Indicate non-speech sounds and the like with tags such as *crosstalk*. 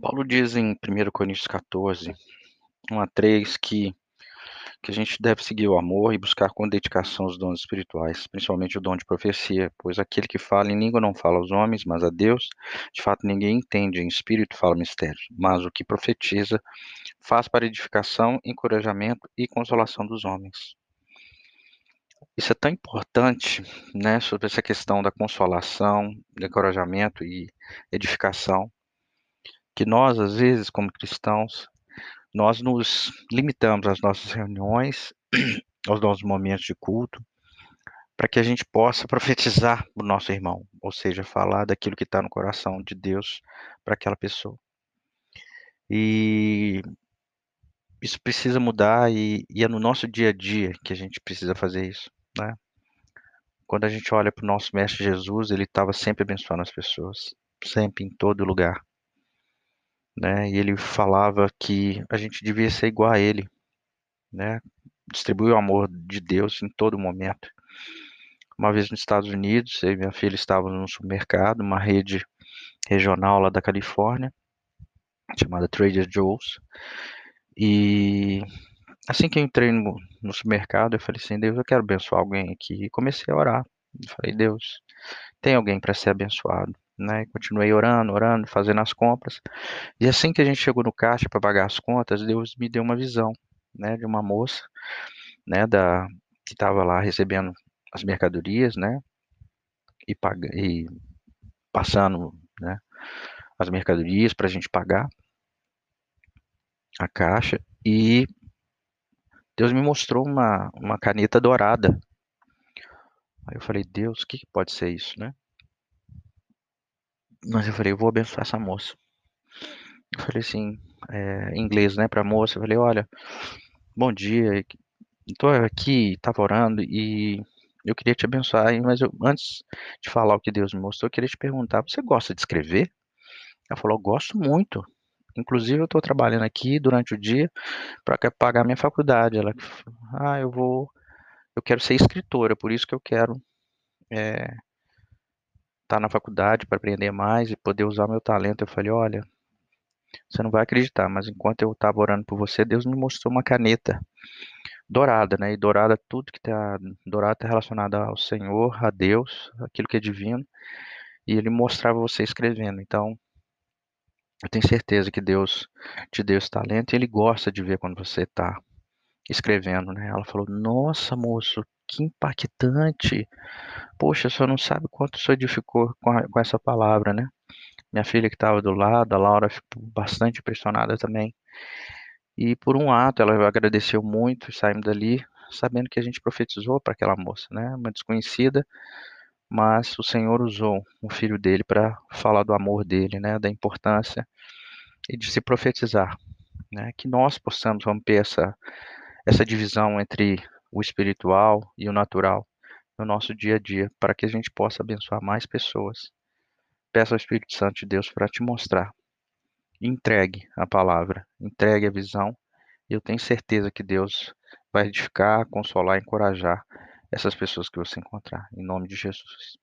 Paulo diz em 1 Coríntios 14, 1 a 3, que, que a gente deve seguir o amor e buscar com dedicação os dons espirituais, principalmente o dom de profecia, pois aquele que fala em língua não fala aos homens, mas a Deus. De fato, ninguém entende, em espírito fala mistérios, mas o que profetiza faz para edificação, encorajamento e consolação dos homens. Isso é tão importante, né, sobre essa questão da consolação, do encorajamento e edificação, que nós, às vezes, como cristãos, nós nos limitamos às nossas reuniões, *clears throat* aos nossos momentos de culto, para que a gente possa *laughs* profetizar o nosso irmão, ou seja, falar daquilo que está no coração de Deus para aquela pessoa. E isso precisa mudar e, e, é no nosso dia a dia que a gente precisa fazer isso, né? Quando a gente olha para o nosso mestre Jesus, ele estava sempre abençoando as pessoas, sempre em todo lugar né? E ele falava que a gente devia ser igual a ele, né? Distribuir o amor de Deus em todo momento. Uma vez nos Estados Unidos, eu e minha filha estávamos num supermercado, uma rede regional lá da Califórnia, chamada Trader Joe's. E assim que eu entrei no, no supermercado, eu falei assim: Deus, eu quero abençoar alguém aqui. E comecei a orar. Eu falei: Deus, tem alguém para ser abençoado né? Continuei orando, orando, fazendo as compras. E assim que a gente chegou no caixa para pagar as contas, Deus me deu uma visão, né, de uma moça, né, da que estava lá recebendo as mercadorias, né, e, paga, e passando, né, as mercadorias para a gente pagar a caixa e Deus me mostrou uma, uma caneta dourada. Aí eu falei, Deus, o que, que pode ser isso, né? Mas eu falei, eu vou abençoar essa moça. Eu falei assim, é, em inglês, né, pra moça. Eu falei, olha, bom dia, tô aqui, tava orando e eu queria te abençoar, mas eu, antes de falar o que Deus me mostrou, eu queria te perguntar, você gosta de escrever? Ela falou, gosto muito. Inclusive, eu estou trabalhando aqui durante o dia para pagar minha faculdade. Ela, ah, eu vou, eu quero ser escritora, por isso que eu quero é, estar tá na faculdade para aprender mais e poder usar meu talento. Eu falei, olha, você não vai acreditar, mas enquanto eu estava orando por você, Deus me mostrou uma caneta dourada, né? E dourada, tudo que está dourado está relacionado ao Senhor, a Deus, aquilo que é divino. E ele mostrava você escrevendo. Então, eu tenho certeza que Deus te deu esse talento e ele gosta de ver quando você está escrevendo, né? Ela falou: Nossa, moço, que impactante. Poxa, só não sabe quanto isso edificou com, a, com essa palavra, né? Minha filha que estava do lado, a Laura ficou bastante impressionada também. E por um ato, ela agradeceu muito, saímos dali sabendo que a gente profetizou para aquela moça, né? Uma desconhecida, mas o Senhor usou o filho dele para falar do amor dele, né? Da importância e de se profetizar, né? Que nós possamos romper essa essa divisão entre o espiritual e o natural no nosso dia a dia, para que a gente possa abençoar mais pessoas. Peça ao Espírito Santo de Deus para te mostrar. Entregue a palavra, entregue a visão, e eu tenho certeza que Deus vai edificar, consolar, encorajar essas pessoas que você encontrar. Em nome de Jesus.